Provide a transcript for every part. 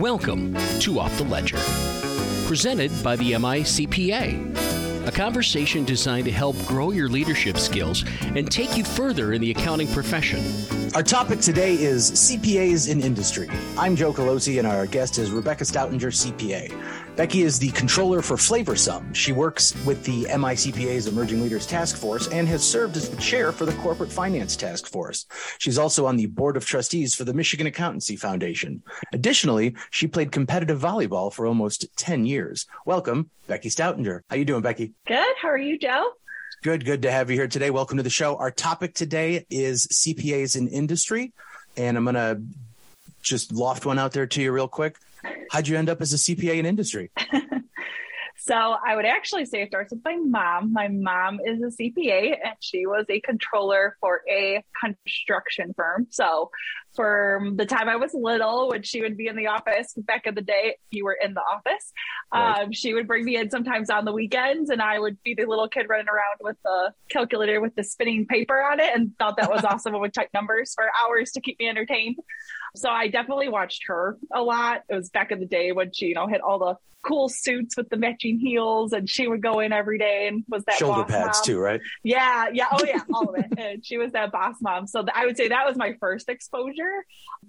Welcome to Off the Ledger, presented by the MICPA, a conversation designed to help grow your leadership skills and take you further in the accounting profession. Our topic today is CPAs in industry. I'm Joe Colosi, and our guest is Rebecca Stoutinger, CPA. Becky is the controller for FlavorSum. She works with the MICPA's Emerging Leaders Task Force and has served as the chair for the Corporate Finance Task Force. She's also on the board of trustees for the Michigan Accountancy Foundation. Additionally, she played competitive volleyball for almost 10 years. Welcome, Becky Stoutinger. How are you doing, Becky? Good. How are you, Joe? Good, good to have you here today. Welcome to the show. Our topic today is CPAs in industry, and I'm going to just loft one out there to you real quick. How'd you end up as a CPA in industry? so I would actually say it starts with my mom. My mom is a CPA and she was a controller for a construction firm. So for the time I was little, when she would be in the office back in the day, if you were in the office. Right. Um, she would bring me in sometimes on the weekends, and I would be the little kid running around with the calculator with the spinning paper on it, and thought that was awesome. I would type numbers for hours to keep me entertained. So I definitely watched her a lot. It was back in the day when she, you know, had all the cool suits with the matching heels and she would go in every day and was that shoulder pads mom. too, right? Yeah. Yeah. Oh yeah. All of it. And she was that boss mom. So I would say that was my first exposure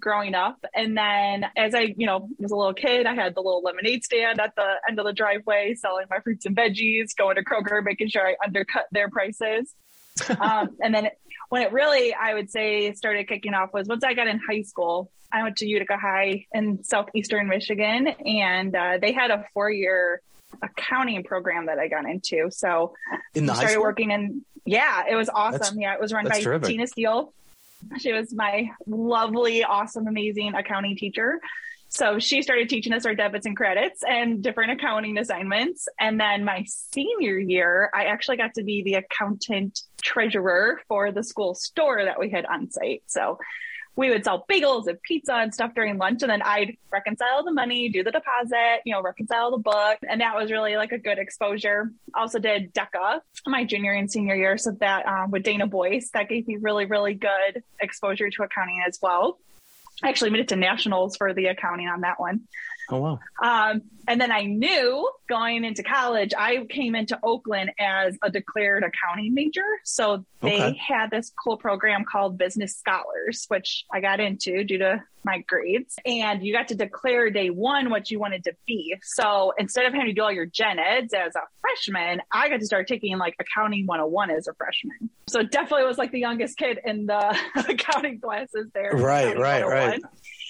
growing up. And then as I, you know, was a little kid, I had the little lemonade stand at the end of the driveway selling my fruits and veggies, going to Kroger, making sure I undercut their prices. um, and then when it really, I would say, started kicking off was once I got in high school. I went to Utica High in southeastern Michigan, and uh, they had a four year accounting program that I got into. So in the started working in. Yeah, it was awesome. That's, yeah, it was run by terrific. Tina Steele. She was my lovely, awesome, amazing accounting teacher. So she started teaching us our debits and credits and different accounting assignments. And then my senior year, I actually got to be the accountant treasurer for the school store that we had on site. So we would sell bagels and pizza and stuff during lunch. And then I'd reconcile the money, do the deposit, you know, reconcile the book. And that was really like a good exposure. Also did DECA my junior and senior year. So that um, with Dana Boyce, that gave me really, really good exposure to accounting as well. I actually made it to nationals for the accounting on that one. Oh, wow. Um, and then I knew going into college, I came into Oakland as a declared accounting major. So they okay. had this cool program called Business Scholars, which I got into due to my grades. And you got to declare day one what you wanted to be. So instead of having to do all your gen eds as a freshman, I got to start taking like accounting 101 as a freshman. So definitely was like the youngest kid in the accounting classes there. Right, right, right.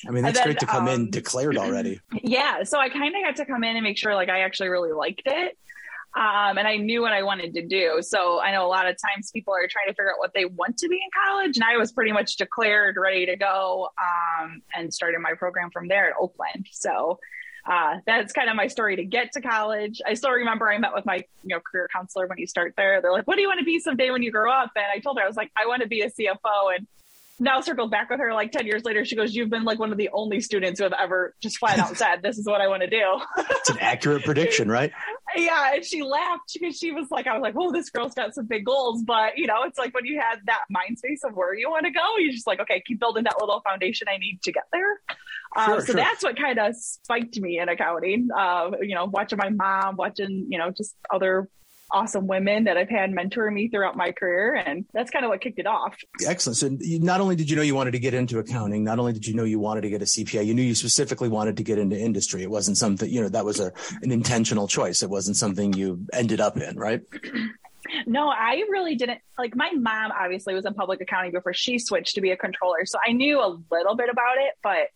I mean, that's then, great to come um, in declared already. Yeah. So I kind of had to come in and make sure like I actually really liked it. Um, and I knew what I wanted to do. So I know a lot of times people are trying to figure out what they want to be in college. And I was pretty much declared ready to go um, and started my program from there at Oakland. So uh, that's kind of my story to get to college. I still remember I met with my you know career counselor when you start there. They're like, "What do you want to be someday when you grow up?" And I told her I was like, "I want to be a CFO." And now circled back with her like 10 years later. She goes, You've been like one of the only students who have ever just flat out said, This is what I want to do. it's an accurate prediction, right? yeah. And she laughed because she was like, I was like, Oh, this girl's got some big goals. But, you know, it's like when you have that mind space of where you want to go, you're just like, Okay, keep building that little foundation I need to get there. Um, sure, so sure. that's what kind of spiked me in accounting. Uh, you know, watching my mom, watching, you know, just other awesome women that I've had mentor me throughout my career. And that's kind of what kicked it off. Excellent. So not only did you know you wanted to get into accounting, not only did you know you wanted to get a CPA, you knew you specifically wanted to get into industry. It wasn't something, you know, that was a, an intentional choice. It wasn't something you ended up in, right? No, I really didn't. Like my mom obviously was in public accounting before she switched to be a controller. So I knew a little bit about it, but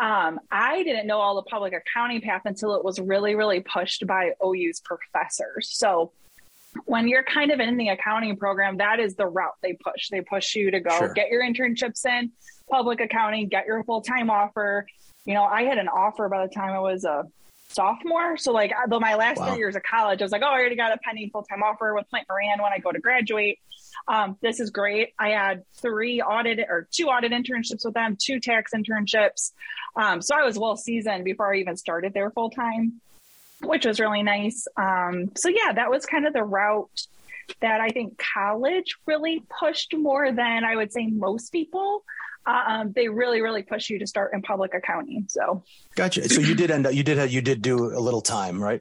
um, I didn't know all the public accounting path until it was really, really pushed by OU's professors. So when you're kind of in the accounting program, that is the route they push. They push you to go sure. get your internships in public accounting, get your full time offer. You know, I had an offer by the time I was a sophomore. So like, though my last wow. three years of college, I was like, oh, I already got a pending full time offer with Plante Moran when I go to graduate. Um, this is great. I had three audit or two audit internships with them, two tax internships. Um, so I was well seasoned before I even started there full time, which was really nice. Um, so yeah, that was kind of the route that I think college really pushed more than I would say most people. Um, they really, really push you to start in public accounting. So, gotcha. So you did end up, you did, you did do a little time, right?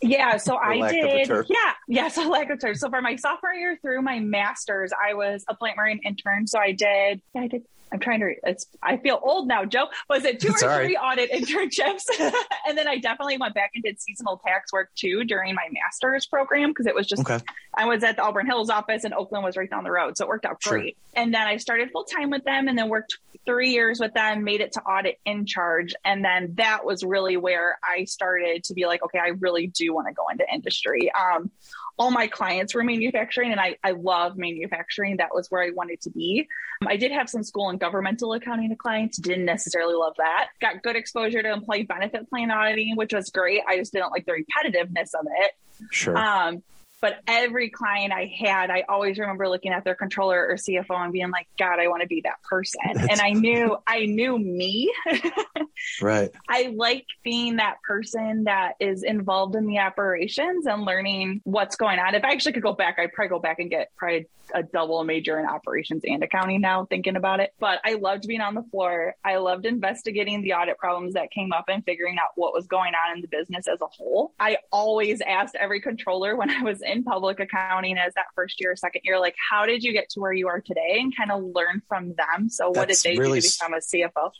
Yeah. So I did. Yeah. Yeah. So lack of term. So for my sophomore year through my master's, I was a Plante Moran intern. So I did, I did I'm trying to. It's. I feel old now, Joe. Was it two or three audit internships? and then I definitely went back and did seasonal tax work too during my master's program because it was just. Okay. I was at the Auburn Hills office and Oakland was right down the road, so it worked out sure. great. And then I started full time with them, and then worked three years with them. Made it to audit in charge, and then that was really where I started to be like, okay, I really do want to go into industry. Um, all my clients were manufacturing and I, I love manufacturing. That was where I wanted to be. Um, I did have some school and governmental accounting clients, didn't necessarily love that. Got good exposure to employee benefit plan auditing, which was great. I just didn't like the repetitiveness of it. Sure. Um, but every client I had, I always remember looking at their controller or CFO and being like, God, I want to be that person. That's and I knew, I knew me. right. I like being that person that is involved in the operations and learning what's going on. If I actually could go back, I'd probably go back and get probably a double major in operations and accounting now, thinking about it. But I loved being on the floor. I loved investigating the audit problems that came up and figuring out what was going on in the business as a whole. I always asked every controller when I was in public accounting as that first year, second year, like how did you get to where you are today and kind of learn from them? So what did they really, do to become a CFO?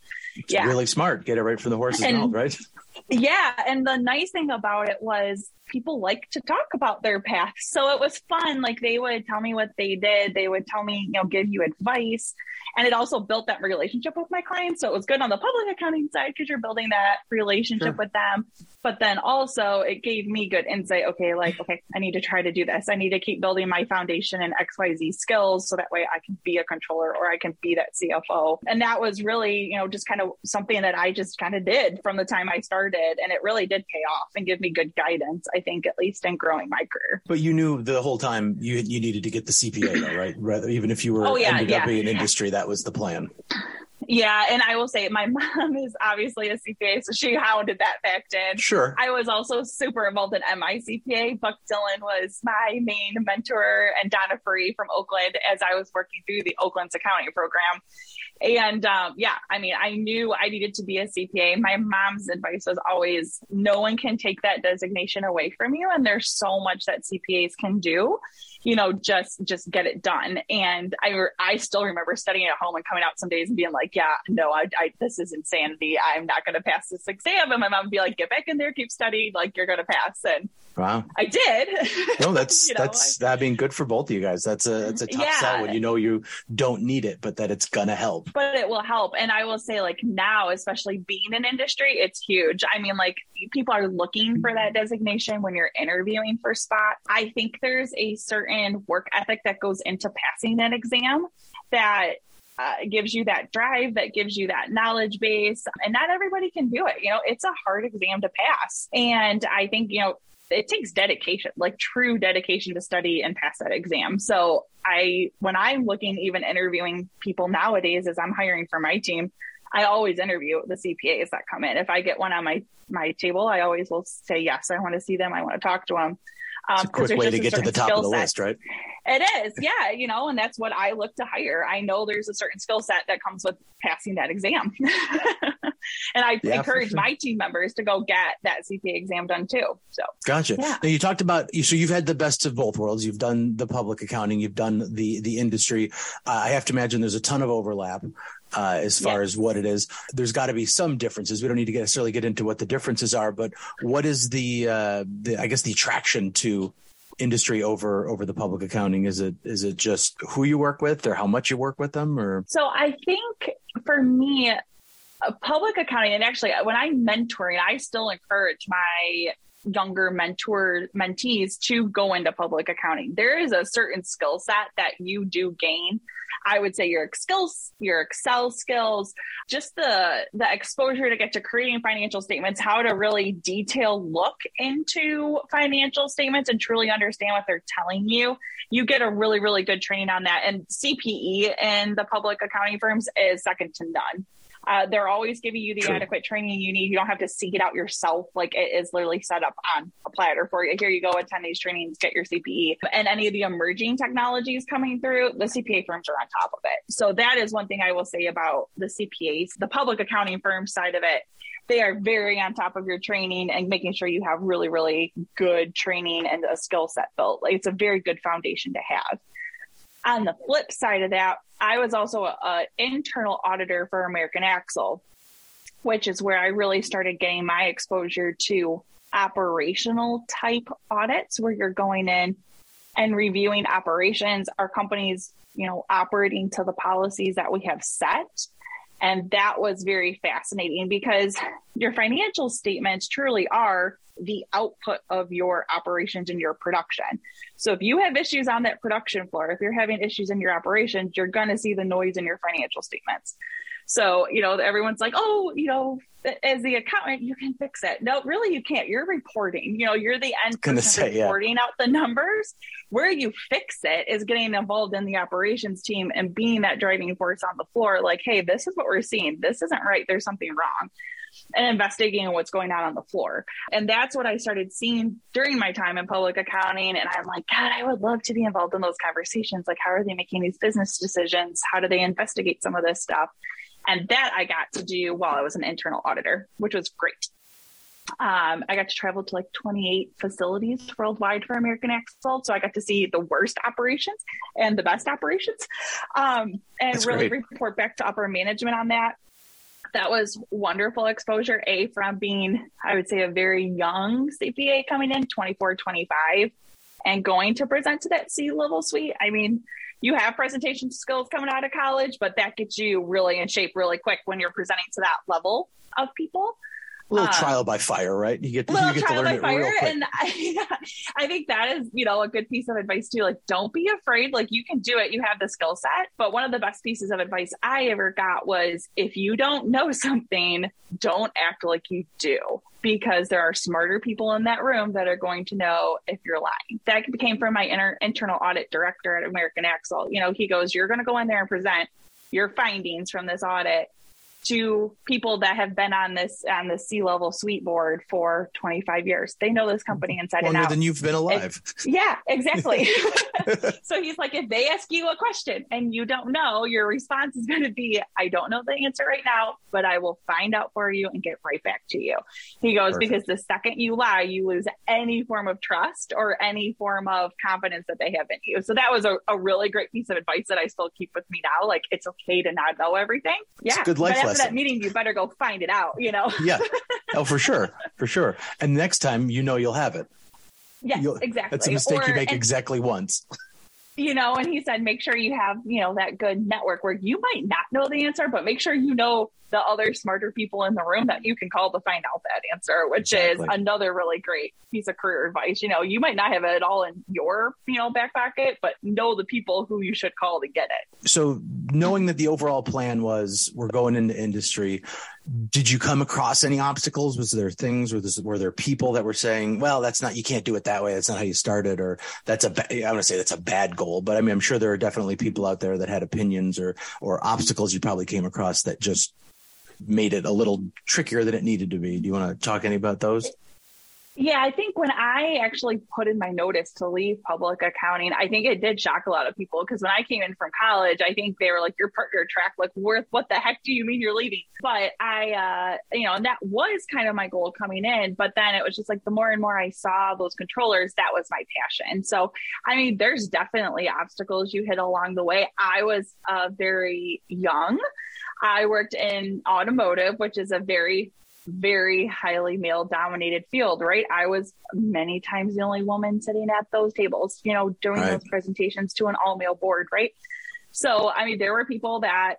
yeah. really smart. Get it right from the horse's and, mouth, right? Yeah. And the nice thing about it was people like to talk about their path. So it was fun. Like they would tell me what they did. They would tell me, you know, give you advice. And it also built that relationship with my clients. So it was good on the public accounting side because you're building that relationship sure. with them. But then also it gave me good insight. Okay, like, okay, I need to try to do this. I need to keep building my foundation in XYZ skills so that way I can be a controller or I can be that CFO. And that was really, you know, just kind of something that I just kind of did from the time I started. And it really did pay off and give me good guidance, I think, at least in growing my career. But you knew the whole time you you needed to get the CPA though, right? Rather, even if you were oh, yeah, ended yeah. up being in industry, that was the plan. Yeah, and I will say my mom is obviously a CPA, so she hounded that fact in. Sure. I was also super involved in MICPA. Buck Dillon was my main mentor, and Donna Free from Oakland as I was working through the Oakland's accounting program. And um, yeah, I mean, I knew I needed to be a CPA. My mom's advice was always no one can take that designation away from you. And there's so much that CPAs can do you know, just just get it done. And I I still remember studying at home and coming out some days and being like, yeah, no, I, I this is insanity. I'm not going to pass this exam. And my mom would be like, get back in there, keep studying, like you're going to pass. And wow, I did. No, that's you know, that's I, that being good for both of you guys. That's a it's a tough yeah. sell when you know you don't need it, but that it's gonna help. But it will help. And I will say, like now, especially being in industry, it's huge. I mean, like people are looking for that designation when you're interviewing for spot. I think there's a certain work ethic that goes into passing that exam that uh, gives you that drive, that gives you that knowledge base. And not everybody can do it. You know, it's a hard exam to pass. And I think, you know, it takes dedication, like true dedication to study and pass that exam. So I, when I'm looking, even interviewing people nowadays, as I'm hiring for my team, I always interview the CPAs that come in. If I get one on my my table, I always will say yes. I want to see them. I want to talk to them. Um, it's a quick way to get to the top of the set. list, right? It is, yeah. You know, and that's what I look to hire. I know there's a certain skill set that comes with passing that exam, and I yeah, encourage sure. my team members to go get that CPA exam done too. So, gotcha. Yeah. Now you talked about so you've had the best of both worlds. You've done the public accounting, you've done the the industry. Uh, I have to imagine there's a ton of overlap uh, as far yeah. as what it is. There's got to be some differences. We don't need to necessarily get into what the differences are, but what is the, uh, the I guess the attraction to industry over over the public accounting? Is it is it just who you work with or how much you work with them or? So I think for me, Uh, public accounting and actually uh, when I'm mentoring, I still encourage my younger mentor mentees to go into public accounting. There is a certain skill set that you do gain I would say your skills, your Excel skills, just the the exposure to get to creating financial statements, how to really detail look into financial statements and truly understand what they're telling you. You get a really, really good training on that. And CPE in the public accounting firms is second to none. Uh, they're always giving you the True. adequate training you need. You don't have to seek it out yourself. Like it is literally set up on a platter for you. Here you go, attend these trainings, get your CPE. And any of the emerging technologies coming through, the CPA firms are on top of it. So that is one thing I will say about the CPAs, the public accounting firm side of it they are very on top of your training and making sure you have really, really good training and a skill set built. Like it's a very good foundation to have. On the flip side of that, I was also an internal auditor for American Axle, which is where I really started getting my exposure to operational type audits where you're going in and reviewing operations. Our companies, you know, operating to the policies that we have set. And that was very fascinating because your financial statements truly are the output of your operations and your production. So if you have issues on that production floor, if you're having issues in your operations, you're going to see the noise in your financial statements. So, you know, everyone's like, oh, you know, as the accountant, you can fix it. No, really, you can't. You're reporting. You know, you're the end person say, reporting yeah. out the numbers. Where you fix it is getting involved in the operations team and being that driving force on the floor. Like, hey, this is what we're seeing. This isn't right. There's something wrong and investigating what's going on on the floor. And that's what I started seeing during my time in public accounting. And I'm like, God, I would love to be involved in those conversations. Like, how are they making these business decisions? How do they investigate some of this stuff? And that I got to do while I was an internal auditor, which was great. Um, I got to travel to like 28 facilities worldwide for American Axle. So I got to see the worst operations and the best operations um, and That's really great. report back to upper management on that that was wonderful exposure. A, from being, I would say, a very young CPA coming in, 24, 25, and going to present to that C level suite. I mean, you have presentation skills coming out of college, but that gets you really in shape really quick when you're presenting to that level of people a little um, trial by fire, right? You get, you get to learn it fire, real quick. And I, I think that is, you know, a good piece of advice too. Like, don't be afraid. Like, you can do it. You have the skill set. But one of the best pieces of advice I ever got was if you don't know something, don't act like you do because there are smarter people in that room that are going to know if you're lying. That came from my inter- internal audit director at American Axle. You know, he goes, You're going to go in there and present your findings from this audit to people that have been on this on the C level suite board for 25 years. They know this company inside Longer and out. than you've been alive. It, yeah, exactly. so he's like, if they ask you a question and you don't know, your response is going to be, I don't know the answer right now, but I will find out for you and get right back to you. He goes, Perfect. because the second you lie, you lose any form of trust or any form of confidence that they have in you. So that was a, a really great piece of advice that I still keep with me now. Like, it's okay to not know everything. Yeah. It's good life lesson that meeting, you better go find it out, you know? yeah. Oh, for sure. For sure. And next time, you know, you'll have it. Yeah, exactly. That's a mistake or, you make and, exactly once. You know, and he said, make sure you have, you know, that good network where you might not know the answer, but make sure you know the other smarter people in the room that you can call to find out that answer, which exactly. is another really great piece of career advice. You know, you might not have it all in your, you know, back pocket, but know the people who you should call to get it. So knowing that the overall plan was we're going into industry, did you come across any obstacles? Was there things, or were there people that were saying, "Well, that's not, you can't do it that way. That's not how you started," or "That's a, I want to say that's a bad goal." But I mean, I'm sure there are definitely people out there that had opinions or or obstacles you probably came across that just made it a little trickier than it needed to be. Do you want to talk any about those? Yeah, I think when I actually put in my notice to leave public accounting, I think it did shock a lot of people because when I came in from college, I think they were like, "Your partner track, like, worth what the heck do you mean you're leaving?" But I, uh, you know, and that was kind of my goal coming in. But then it was just like the more and more I saw those controllers, that was my passion. So, I mean, there's definitely obstacles you hit along the way. I was uh, very young. I worked in automotive, which is a very very highly male dominated field, right? I was many times the only woman sitting at those tables, you know, doing right. those presentations to an all male board, right? So, I mean, there were people that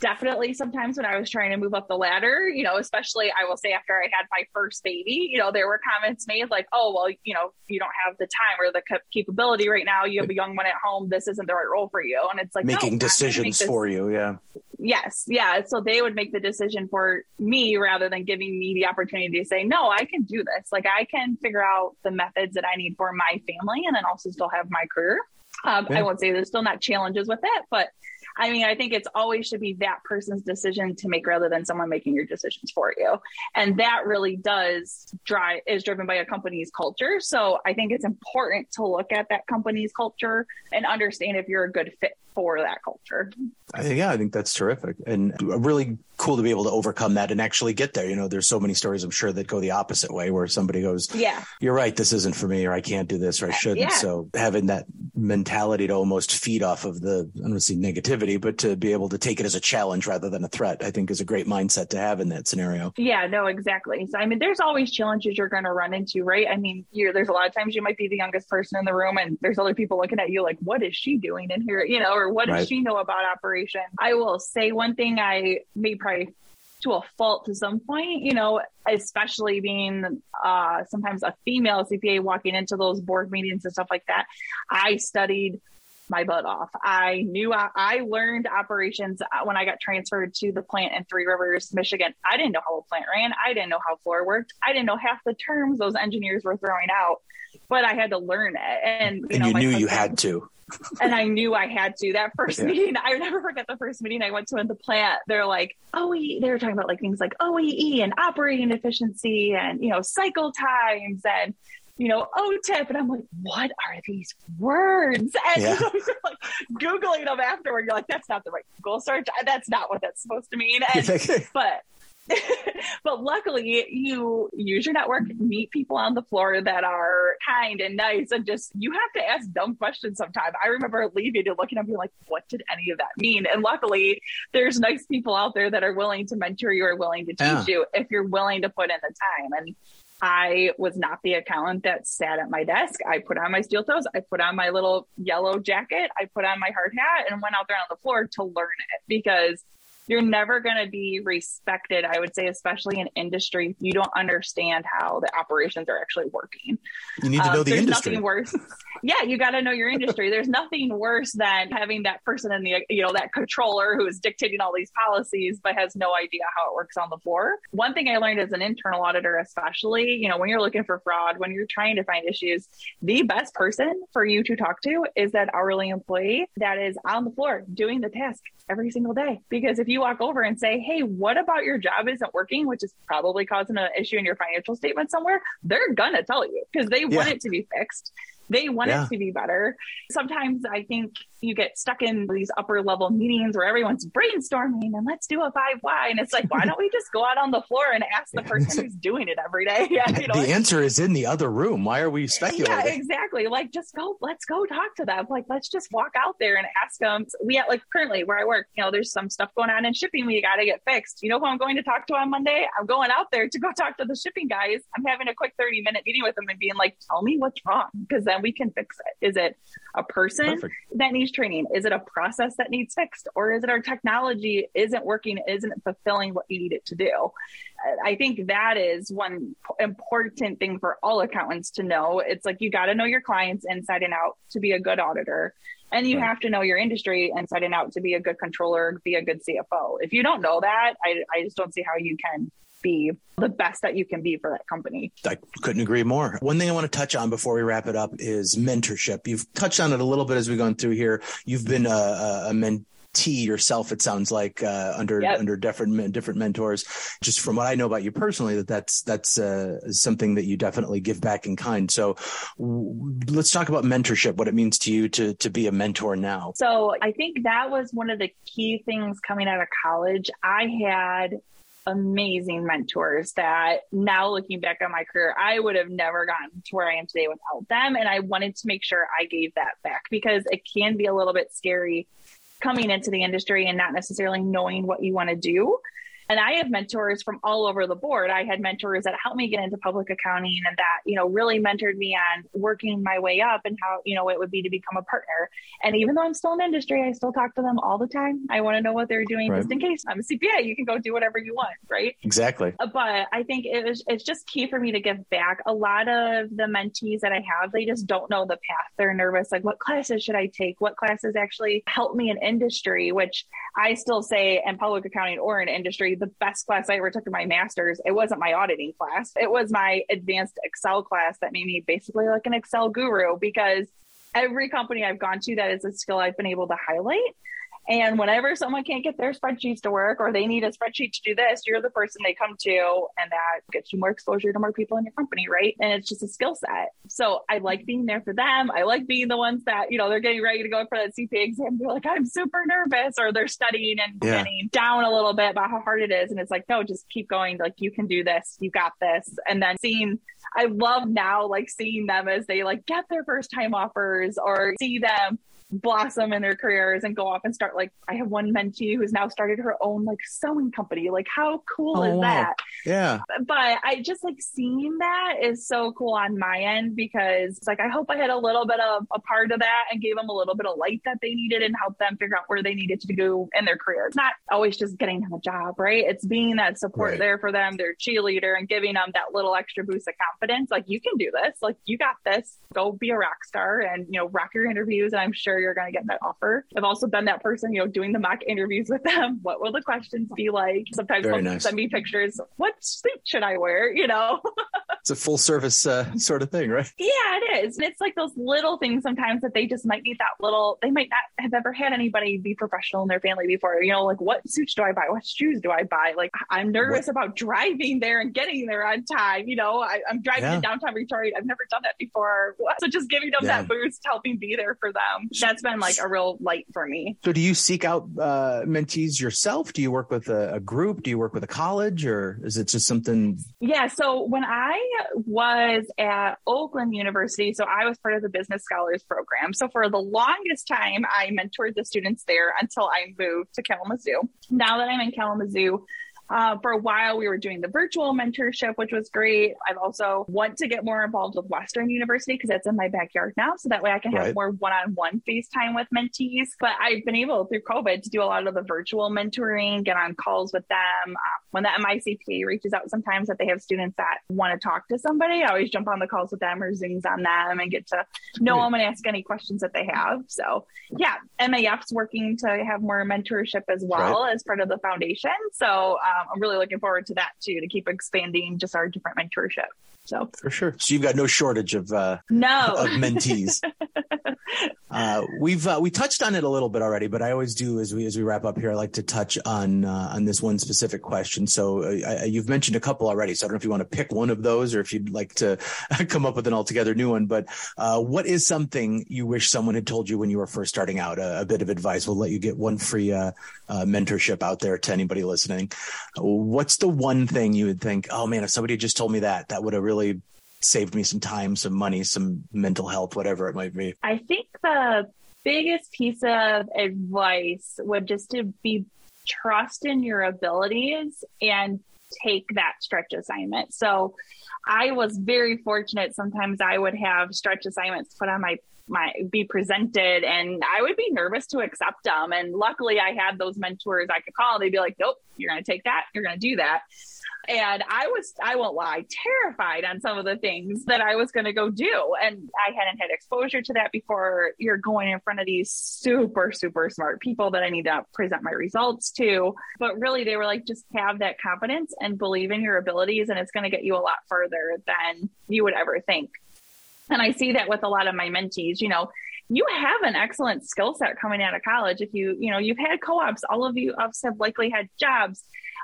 definitely sometimes when I was trying to move up the ladder, you know, especially I will say after I had my first baby, you know, there were comments made like, oh, well, you know, you don't have the time or the capability right now. You have a young one at home. This isn't the right role for you. And it's like making no, decisions make for you. Yeah. Yes. Yeah. So they would make the decision for me rather than giving me the opportunity to say, no, I can do this. Like I can figure out the methods that I need for my family and then also still have my career. Um, yeah. I won't say there's still not challenges with it, but I mean, I think it's always should be that person's decision to make rather than someone making your decisions for you. And that really does drive is driven by a company's culture. So I think it's important to look at that company's culture and understand if you're a good fit for that culture. I think, yeah, I think that's terrific and really cool to be able to overcome that and actually get there. You know, there's so many stories I'm sure that go the opposite way where somebody goes, Yeah, you're right, this isn't for me, or I can't do this, or I shouldn't. Yeah. So having that mentality to almost feed off of the, I don't say negativity, but to be able to take it as a challenge rather than a threat, I think is a great mindset to have in that scenario. Yeah, no, exactly. So, I mean, there's always challenges you're going to run into, right? I mean, you're, there's a lot of times you might be the youngest person in the room and there's other people looking at you like, what is she doing in here? You know, or what does she know about operation? I will say one thing I may probably to a fault to some point, you know, especially being uh, sometimes a female CPA walking into those board meetings and stuff like that. I studied my butt off. I knew I, I learned operations when I got transferred to the plant in Three Rivers, Michigan. I didn't know how a plant ran. I didn't know how floor worked. I didn't know half the terms those engineers were throwing out, but I had to learn it. And you, And know, you knew you had to. and I knew I had to. That first Yeah. meeting, I never forget the first meeting I went to in the plant. They're like, oh, OEE, they were talking about like things like oh, OEE and operating efficiency and, you know, cycle times and, you know, OTIP. And I'm like, what are these words? And Yeah. so you're like Googling them afterward. You're like, that's not the right Google search. That's not what that's supposed to mean. And but but luckily you use your network meet people on the floor that are kind and nice and just you have to ask dumb questions sometimes i remember leaving and looking and being like what did any of that mean and luckily there's nice people out there that are willing to mentor you or willing to teach Yeah. you if you're willing to put in the time and I was not the accountant that sat at my desk. I put on my steel toes. I put on my little yellow jacket. I put on my hard hat and went out there on the floor to learn it because you're never going to be respected, I would say, especially in industry, if you don't understand how the operations are actually working. You need to Um, know the industry. there's industry. Nothing worse. yeah, you got to know your industry. There's nothing worse than having that person in the, you know, that controller who is dictating all these policies but has no idea how it works on the floor. One thing I learned as an internal auditor, especially, you know, when you're looking for fraud, when you're trying to find issues, the best person for you to talk to is that hourly employee that is on the floor doing the task every single day. Because if you walk over and say, Hey, what about your job isn't working, which is probably causing an issue in your financial statement somewhere, they're gonna tell you because they want it to be fixed. They want Yeah. it to be better. Sometimes I think you get stuck in these upper level meetings where everyone's brainstorming and let's do a five why. And it's like, why don't we just go out on the floor and ask the person who's doing it every day? Yeah, you know, the answer is in the other room. Why are we speculating? yeah, exactly. Like, just go. Let's go talk to them. Like, let's just walk out there and ask them. We at like currently where I work. You know, there's some stuff going on in shipping. We got to get fixed. You know who I'm going to talk to on Monday? I'm going out there to go talk to the shipping guys. I'm having a quick 30 minute meeting with them and being like, tell me what's wrong because then we can fix it. Is it a person Perfect. that needs training? Is it a process that needs fixed, or is it our technology isn't working? Isn't fulfilling what you need it to do? I think that is one important thing for all accountants to know. It's like you got to know your clients inside and out to be a good auditor. And you Right. have to know your industry inside and out to be a good controller, be a good CFO. If you don't know that, I, I just don't see how you can be the best that you can be for that company. I couldn't agree more. One thing I want to touch on before we wrap it up is mentorship. You've touched on it a little bit as we've gone through here. You've been a, a, a mentee yourself. It sounds like uh, under Yep. under different different mentors. Just from what I know about you personally, that that's that's uh, something that you definitely give back in kind. So w- let's talk about mentorship. What it means to you to to be a mentor now. So I think that was one of the key things coming out of college. I had amazing mentors that now looking back on my career, I would have never gotten to where I am today without them. And I wanted to make sure I gave that back because it can be a little bit scary coming into the industry and not necessarily knowing what you want to do. And I have mentors from all over the board. I had mentors that helped me get into public accounting and that, you know, really mentored me on working my way up and how, you know, it would be to become a partner. And even though I'm still in industry, I still talk to them all the time. I want to know what they're doing Right. just in case I'm a CPA. You can go do whatever you want, right? Exactly. Uh, but I think it was, it's just key for me to give back. A lot of the mentees that I have, they just don't know the path. They're nervous. Like, what classes should I take? What classes actually help me in industry? Which I still say in public accounting or in industry, the best class I ever took in my master's, it wasn't my auditing class. It was my advanced Excel class that made me basically like an Excel guru because every company I've gone to, that is a skill I've been able to highlight. And whenever someone can't get their spreadsheets to work or they need a spreadsheet to do this, you're the person they come to, and that gets you more exposure to more people in your company, right? And it's just a skill set. So I like being there for them. I like being the ones that, you know, they're getting ready to go for that CPA exam. They're like, I'm super nervous, or they're studying and yeah. getting down a little bit about how hard it is. And it's like, no, just keep going. Like, you can do this. You got this. And then seeing, I love now, like seeing them as they like get their first time offers or see them blossom in their careers and go off and start like I have one mentee who's now started her own like sewing company. Like how cool oh, is wow. that? Yeah. But I just like seeing that is so cool on my end because like I hope I had a little bit of a part of that and gave them a little bit of light that they needed and help them figure out where they needed to go in their career. It's not always just getting them a job, right? It's being that support right. there for them, their cheerleader and giving them that little extra boost of confidence. Like you can do this. Like you got this. Go be a rock star and you know rock your interviews and I'm sure you're going to get that offer. I've also been that person, you know, doing the mock interviews with them. What will the questions be like? Sometimes they'll nice. send me pictures. What suit should I wear? You know, it's a full service uh, sort of thing, right? Yeah, it is. And it's like those little things sometimes that they just might need that little, they might not have ever had anybody be professional in their family before. You know, like what suits do I buy? What shoes do I buy? Like I'm nervous what? about driving there and getting there on time. You know, I, am driving yeah. to downtown Detroit. I've never done that before. So just giving them yeah. that boost, helping be there for them. That's been like a real light for me. So do you seek out uh, mentees yourself? Do you work with a, a group? Do you work with a college or is it just something? Yeah. So when I was at Oakland University, so I was part of the Business Scholars Program. So for the longest time, I mentored the students there until I moved to Kalamazoo. Now that I'm in Kalamazoo, uh, for a while, we were doing the virtual mentorship, which was great. I've also want to get more involved with Western University because it's in my backyard now, so that way I can have right. more one-on-one FaceTime with mentees. But I've been able through COVID to do a lot of the virtual mentoring, get on calls with them. Uh, when the MICPA reaches out, sometimes that they have students that want to talk to somebody, I always jump on the calls with them or zooms on them and get to know them and ask any questions that they have. So yeah, MAF's working to have more mentorship as well right. as part of the foundation. So. Um, um, I'm really looking forward to that too, to keep expanding just our different mentorship. So for sure. So you've got no shortage of uh, no of mentees. uh, we've uh, we touched on it a little bit already, but I always do as we as we wrap up here. I like to touch on uh, on this one specific question. So uh, you've mentioned a couple already. So I don't know if you want to pick one of those or if you'd like to come up with an altogether new one. But uh, what is something you wish someone had told you when you were first starting out? A, a bit of advice. We'll let you get one free mentorship out there to anybody listening. What's the one thing you would think? Oh man, if somebody just told me that, that would have really saved me some time, some money, some mental health, whatever it might be. I think the biggest piece of advice would just to be trust in your abilities and take that stretch assignment. So I was very fortunate. Sometimes I would have stretch assignments put on my my be presented and I would be nervous to accept them. And luckily I had those mentors I could call. They'd be like, Nope, you're gonna take that, you're gonna do that. And I was, I won't lie, terrified on some of the things that I was going to go do. And I hadn't had exposure to that before. You're going in front of these super, super smart people that I need to present my results to. But really, they were like, just have that confidence and believe in your abilities, and it's going to get you a lot further than you would ever think. And I see that with a lot of my mentees, you know, you have an excellent skill set coming out of college. If you, you know, you've had co-ops, all of you have likely had jobs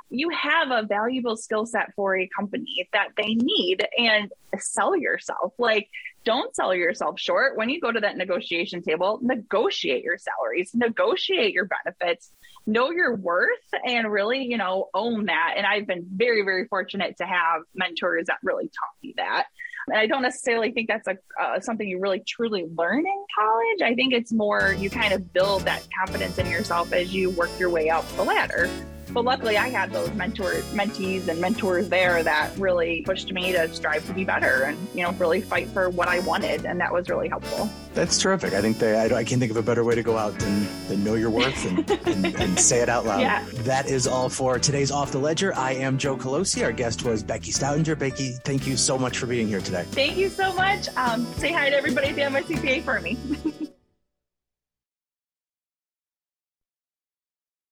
you have a valuable skill set for a company that they need and sell yourself. Like, don't sell yourself short. When you go to that negotiation table, negotiate your salaries, negotiate your benefits, know your worth, and really, you know, own that. And I've been very, very fortunate to have mentors that really taught me that. And I don't necessarily think that's a uh, something you really truly learn in college. I think it's more you kind of build that confidence in yourself as you work your way up the ladder. But luckily, I had those mentors, mentees, and mentors there that really pushed me to strive to be better and you know really fight for what I wanted, and that was really helpful. That's terrific. I think they, I, I can't think of a better way to go out than, than know your worth and, and, and say it out loud. Yeah. That is all for today's Off the Ledger. I am Joe Colosi. Our guest was Becky Stoutinger. Becky, thank you so much for being here today. Thank you so much. Um, say hi to everybody at the MICPA for me.